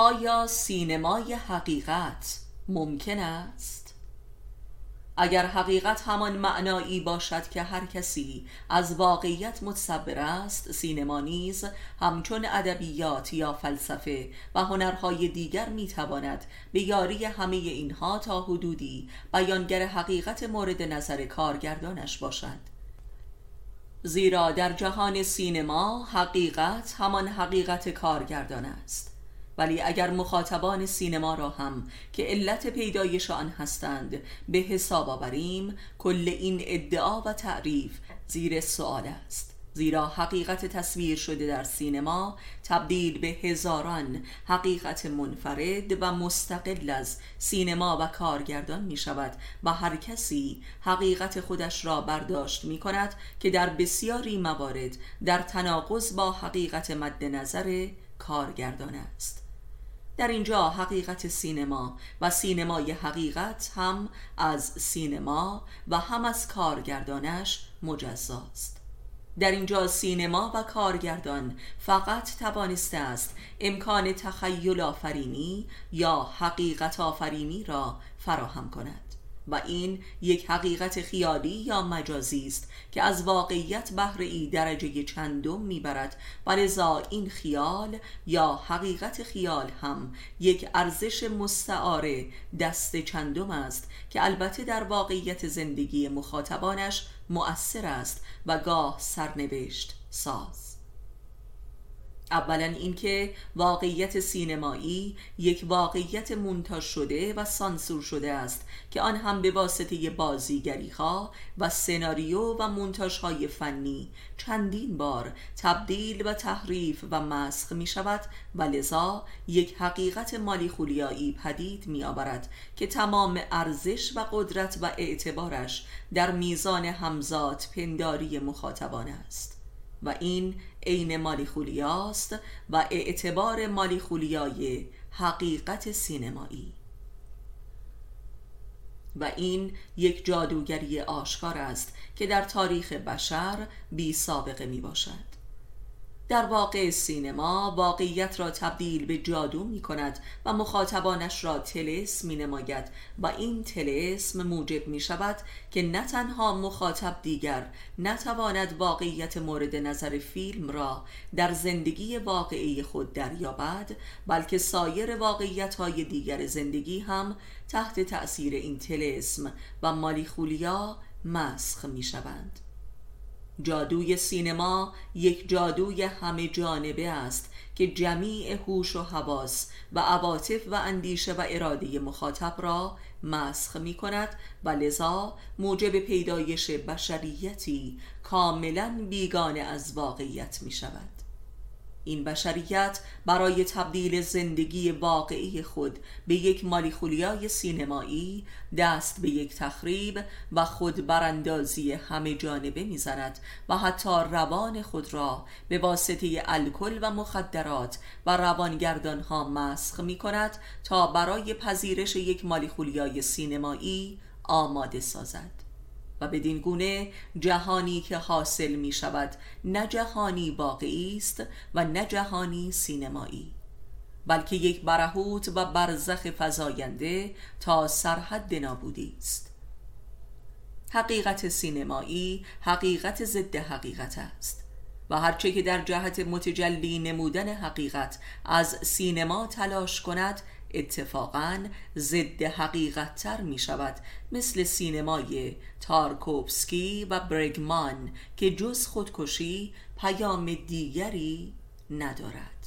آیا سینمای حقیقت ممکن است؟ اگر حقیقت همان معنایی باشد که هر کسی از واقعیت متصبر است سینما نیز همچون ادبیات یا فلسفه و هنرهای دیگر می‌تواند به یاری همه اینها تا حدودی بیانگر حقیقت مورد نظر کارگردانش باشد زیرا در جهان سینما حقیقت همان حقیقت کارگردان است ولی اگر مخاطبان سینما را هم که علت پیدایش آن هستند به حساب آوریم کل این ادعا و تعریف زیر سوال است. زیرا حقیقت تصویر شده در سینما تبدیل به هزاران حقیقت منفرد و مستقل از سینما و کارگردان می شود و هر کسی حقیقت خودش را برداشت می کند که در بسیاری موارد در تناقض با حقیقت مد نظر کارگردان است. در اینجا حقیقت سینما و سینمای حقیقت هم از سینما و هم از کارگردانش مجزاست. در اینجا سینما و کارگردان فقط توانسته است امکان تخیل آفرینی یا حقیقت آفرینی را فراهم کند. و این یک حقیقت خیالی یا مجازی است که از واقعیت بهره ای درجه چندم می‌برد. و لذا این خیال یا حقیقت خیال هم یک ارزش مستعاره دست چندم است که البته در واقعیت زندگی مخاطبانش مؤثر است و گاه سرنوشت ساز. اولا اینکه واقعیت سینمایی یک واقعیت مونتاژ شده و سانسور شده است که آن هم به واسطه بازیگری ها و سناریو و مونتاژ های فنی چندین بار تبدیل و تحریف و مسخ می شود و لذا یک حقیقت مالی خولیایی پدید می آورد که تمام ارزش و قدرت و اعتبارش در میزان همزاد پنداری مخاطبان است. و این عین مالی خولیاست و اعتبار مالی خولیای حقیقت سینمایی. و این یک جادوگری آشکار است که در تاریخ بشر بی سابقه می باشد در واقع سینما واقعیت را تبدیل به جادو می کند و مخاطبانش را تلس می نماید و این تلسم موجب می شود که نه تنها مخاطب دیگر نتواند واقعیت مورد نظر فیلم را در زندگی واقعی خود دریابد بلکه سایر واقعیت های دیگر زندگی هم تحت تأثیر این تلسم و مالیخولیا مسخ می شوند جادوی سینما یک جادوی همه جانبه است که جمیع هوش و حواس و عواطف و اندیشه و اراده مخاطب را مسخ می کند و لذا موجب پیدایش بشریتی کاملا بیگانه از واقعیت می شود این بشریت برای تبدیل زندگی واقعی خود به یک مالیخولیای سینمایی دست به یک تخریب و خود براندازی همه جانبه می‌زند و حتی روان خود را به واسطه الکل و مخدرات و روانگردان ها مسخ می کند تا برای پذیرش یک مالیخولیای سینمایی آماده سازد. و بدین گونه جهانی که حاصل می شود نه جهانی واقعی است و نه جهانی سینمایی. بلکه یک برهوت و برزخ فزاینده تا سرحد نابودی است. حقیقت سینمایی حقیقت ضد حقیقت است و هرچه که در جهت متجلی نمودن حقیقت از سینما تلاش کند اتفاقا ضد حقیقت تر می شود مثل سینمای تارکوفسکی و برگمان که جز خودکشی پیام دیگری ندارد.